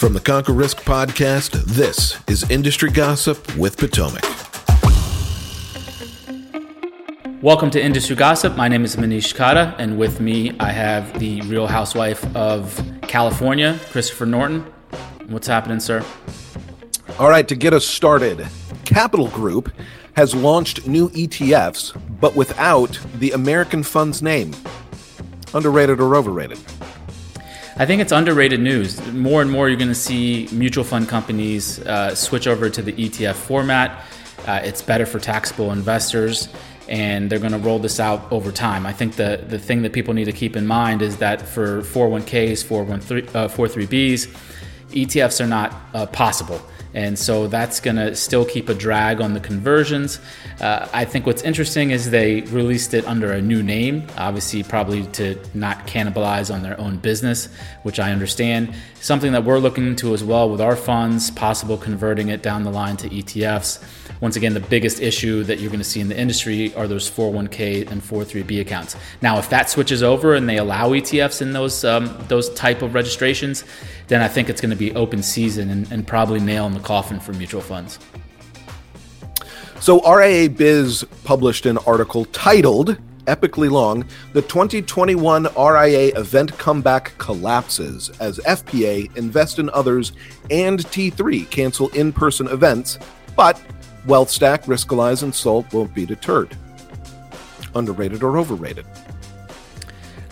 From the Conquer Risk podcast, this is Industry Gossip with Potomac. Welcome to Industry Gossip. My name is Manish Khatta, and with me I have the Real Housewife of California, Christopher Norton. What's happening, sir? All right, to get us started, Capital Group has launched new ETFs, but without the American Funds name. Underrated or overrated? I think it's underrated news. More and more, you're going to see mutual fund companies uh, switch over to the ETF format. Uh, it's better for taxable investors, and they're going to roll this out over time. I think the, the thing that people need to keep in mind is that for 401ks, 413, uh, 43Bs, ETFs are not uh, possible. And so that's going to still keep a drag on the conversions. Uh, I think what's interesting is they released it under a new name, obviously, probably to not cannibalize on their own business, which I understand. Something that we're looking into as well with our funds, possible converting it down the line to ETFs. Once again, the biggest issue that you're going to see in the industry are those 401k and 403b accounts. Now, if that switches over and they allow ETFs in those um, those type of registrations, then I think it's going to be open season and, and probably nail in the coffin for mutual funds. So, RIABiz published an article titled epically long, the 2021 RIA event comeback collapses as FPA, Invest in Others, and T3 cancel in person events, but WealthStack, Riskalyze, and Salt won't be deterred. Underrated or overrated?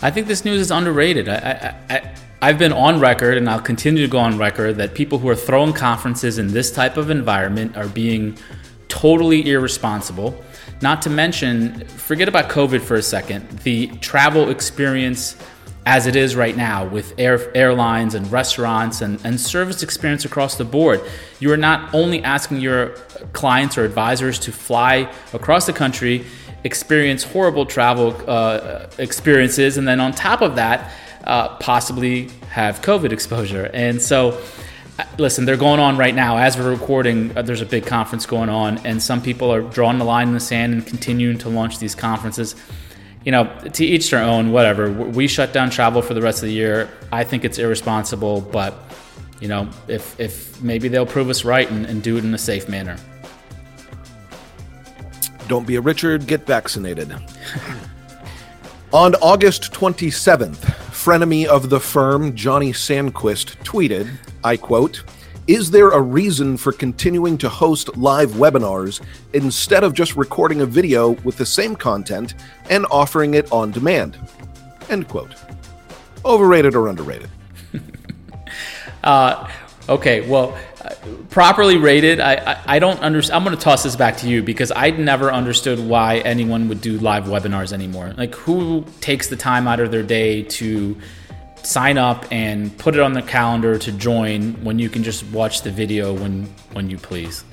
I think this news is underrated. I, I, I, have been on record, and I'll continue to go on record, that people who are throwing conferences in this type of environment are being totally irresponsible. Not to mention, forget about COVID for a second. The travel experience as it is right now with air, airlines and restaurants and, and service experience across the board. You are not only asking your clients or advisors to fly across the country, experience horrible travel uh, experiences, and then on top of that, uh, possibly have COVID exposure. And so, uh, listen, they're going on right now. As we're recording, uh, there's a big conference going on, and some people are drawing the line in the sand and continuing to launch these conferences you know, to each their own, whatever. We shut down travel for the rest of the year. I think it's irresponsible, but, you know, if, if maybe they'll prove us right and, and do it in a safe manner. Don't be a Richard, get vaccinated. On August 27th, frenemy of the firm Johnny Sandquist tweeted, I quote, is there a reason for continuing to host live webinars instead of just recording a video with the same content and offering it on demand? End quote. Overrated or underrated? uh, okay, well, properly rated. I, I, I don't understand. I'm going to toss this back to you because I never understood why anyone would do live webinars anymore. Like, who takes the time out of their day to sign up and put it on the calendar to join when you can just watch the video when when you please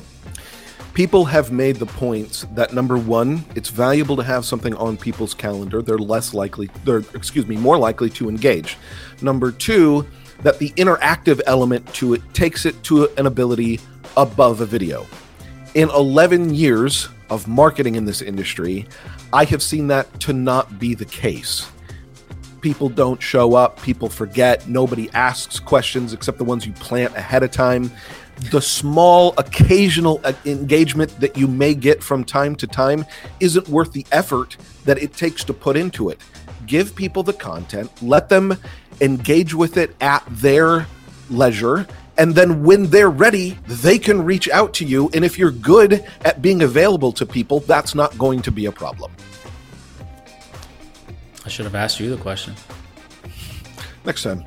people have made the points that number one it's valuable to have something on people's calendar they're less likely they're excuse me more likely to engage number two that the interactive element to it takes it to an ability above a video in 11 years of marketing in this industry i have seen that to not be the case people don't show up, people forget, nobody asks questions except the ones you plant ahead of time. The small occasional engagement that you may get from time to time isn't worth the effort that it takes to put into it. Give people the content, let them engage with it at their leisure, and then when they're ready, they can reach out to you. And if you're good at being available to people, that's not going to be a problem. I should have asked you the question. Next time.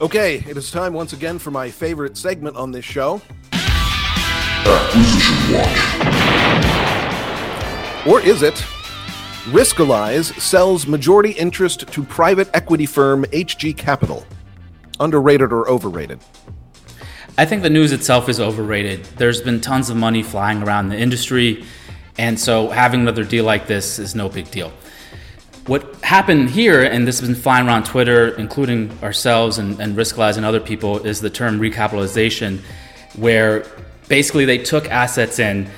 Okay, it is time once again for my favorite segment on this show. Acquisition Watch. Or is it? Riskalyze sells majority interest to private equity firm Hg Capital. Underrated or overrated? I think the news itself is overrated. There's been tons of money flying around the industry, and so having another deal like this is no big deal. What happened here, and this has been flying around Twitter, including ourselves and, and Riskalyze and other people, is the term recapitalization, where basically they took assets in.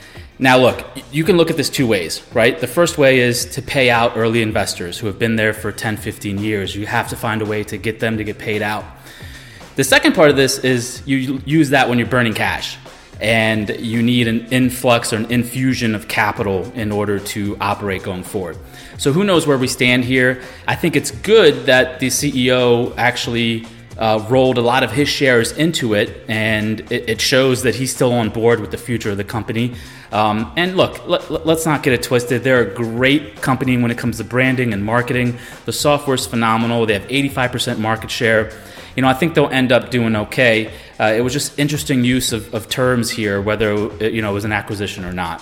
Now, look, you can look at this two ways, right? The first way is to pay out early investors who have been there for 10, 15 years. You have to find a way to get them to get paid out. The second part of this is you use that when you're burning cash and you need an influx or an infusion of capital in order to operate going forward. So who knows where we stand here? I think it's good that the CEO actually uh, rolled a lot of his shares into it, and it, it, shows that he's still on board with the future of the company. Um, and look, let, us not get it twisted. They're a great company when it comes to branding and marketing. The software's phenomenal. They have 85% market share. You know, I think they'll end up doing okay. Uh, it was just interesting use of, of terms here, whether you know it was an acquisition or not.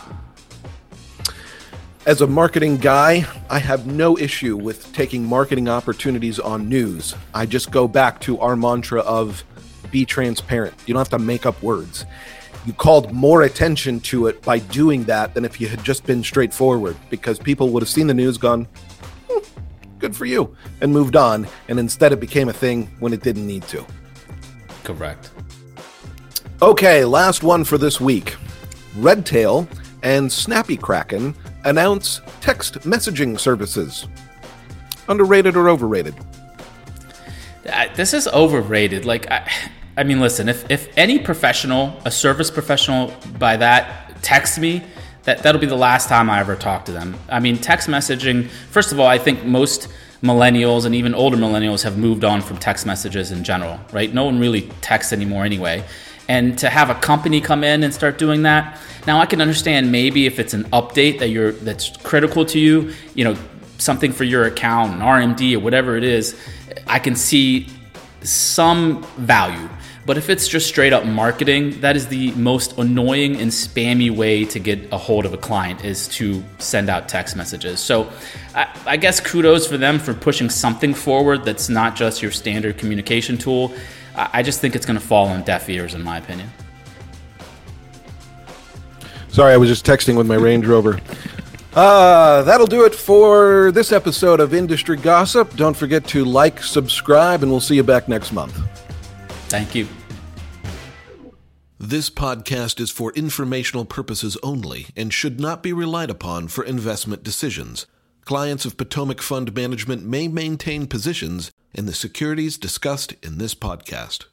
As a marketing guy, I have no issue with taking marketing opportunities on news. I just go back to our mantra of be transparent. You don't have to make up words. You called more attention to it by doing that than if you had just been straightforward because people would have seen the news, gone, hmm, good for you, and moved on. And instead, it became a thing when it didn't need to. Correct. Okay, last one for this week. Redtail and Snappy Kraken announce text messaging services. Underrated or overrated? Uh, this is overrated. Like, I, I mean, listen, if, if any professional, a service professional by that, texts me, that, that'll be the last time I ever talk to them. I mean, text messaging, first of all, I think most millennials and even older millennials have moved on from text messages in general, right? No one really texts anymore anyway and to have a company come in and start doing that. Now i can understand maybe if it's an update that you're that's critical to you you know something for your account an rmd or whatever it is i can see some value. But if it's just straight up marketing that is the most annoying and spammy way to get a hold of a client is to send out text messages. So I, I guess kudos for them for pushing something forward that's not just your standard communication tool I just think it's going to fall on deaf ears, in my opinion. Sorry, I was just texting with my Range Rover. Uh, that'll do it for this episode of Industry Gossip. Don't forget to like, subscribe, and we'll see you back next month. Thank you. This podcast is for informational purposes only and should not be relied upon for investment decisions. Clients of Potomac Fund Management may maintain positions in the securities discussed in this podcast.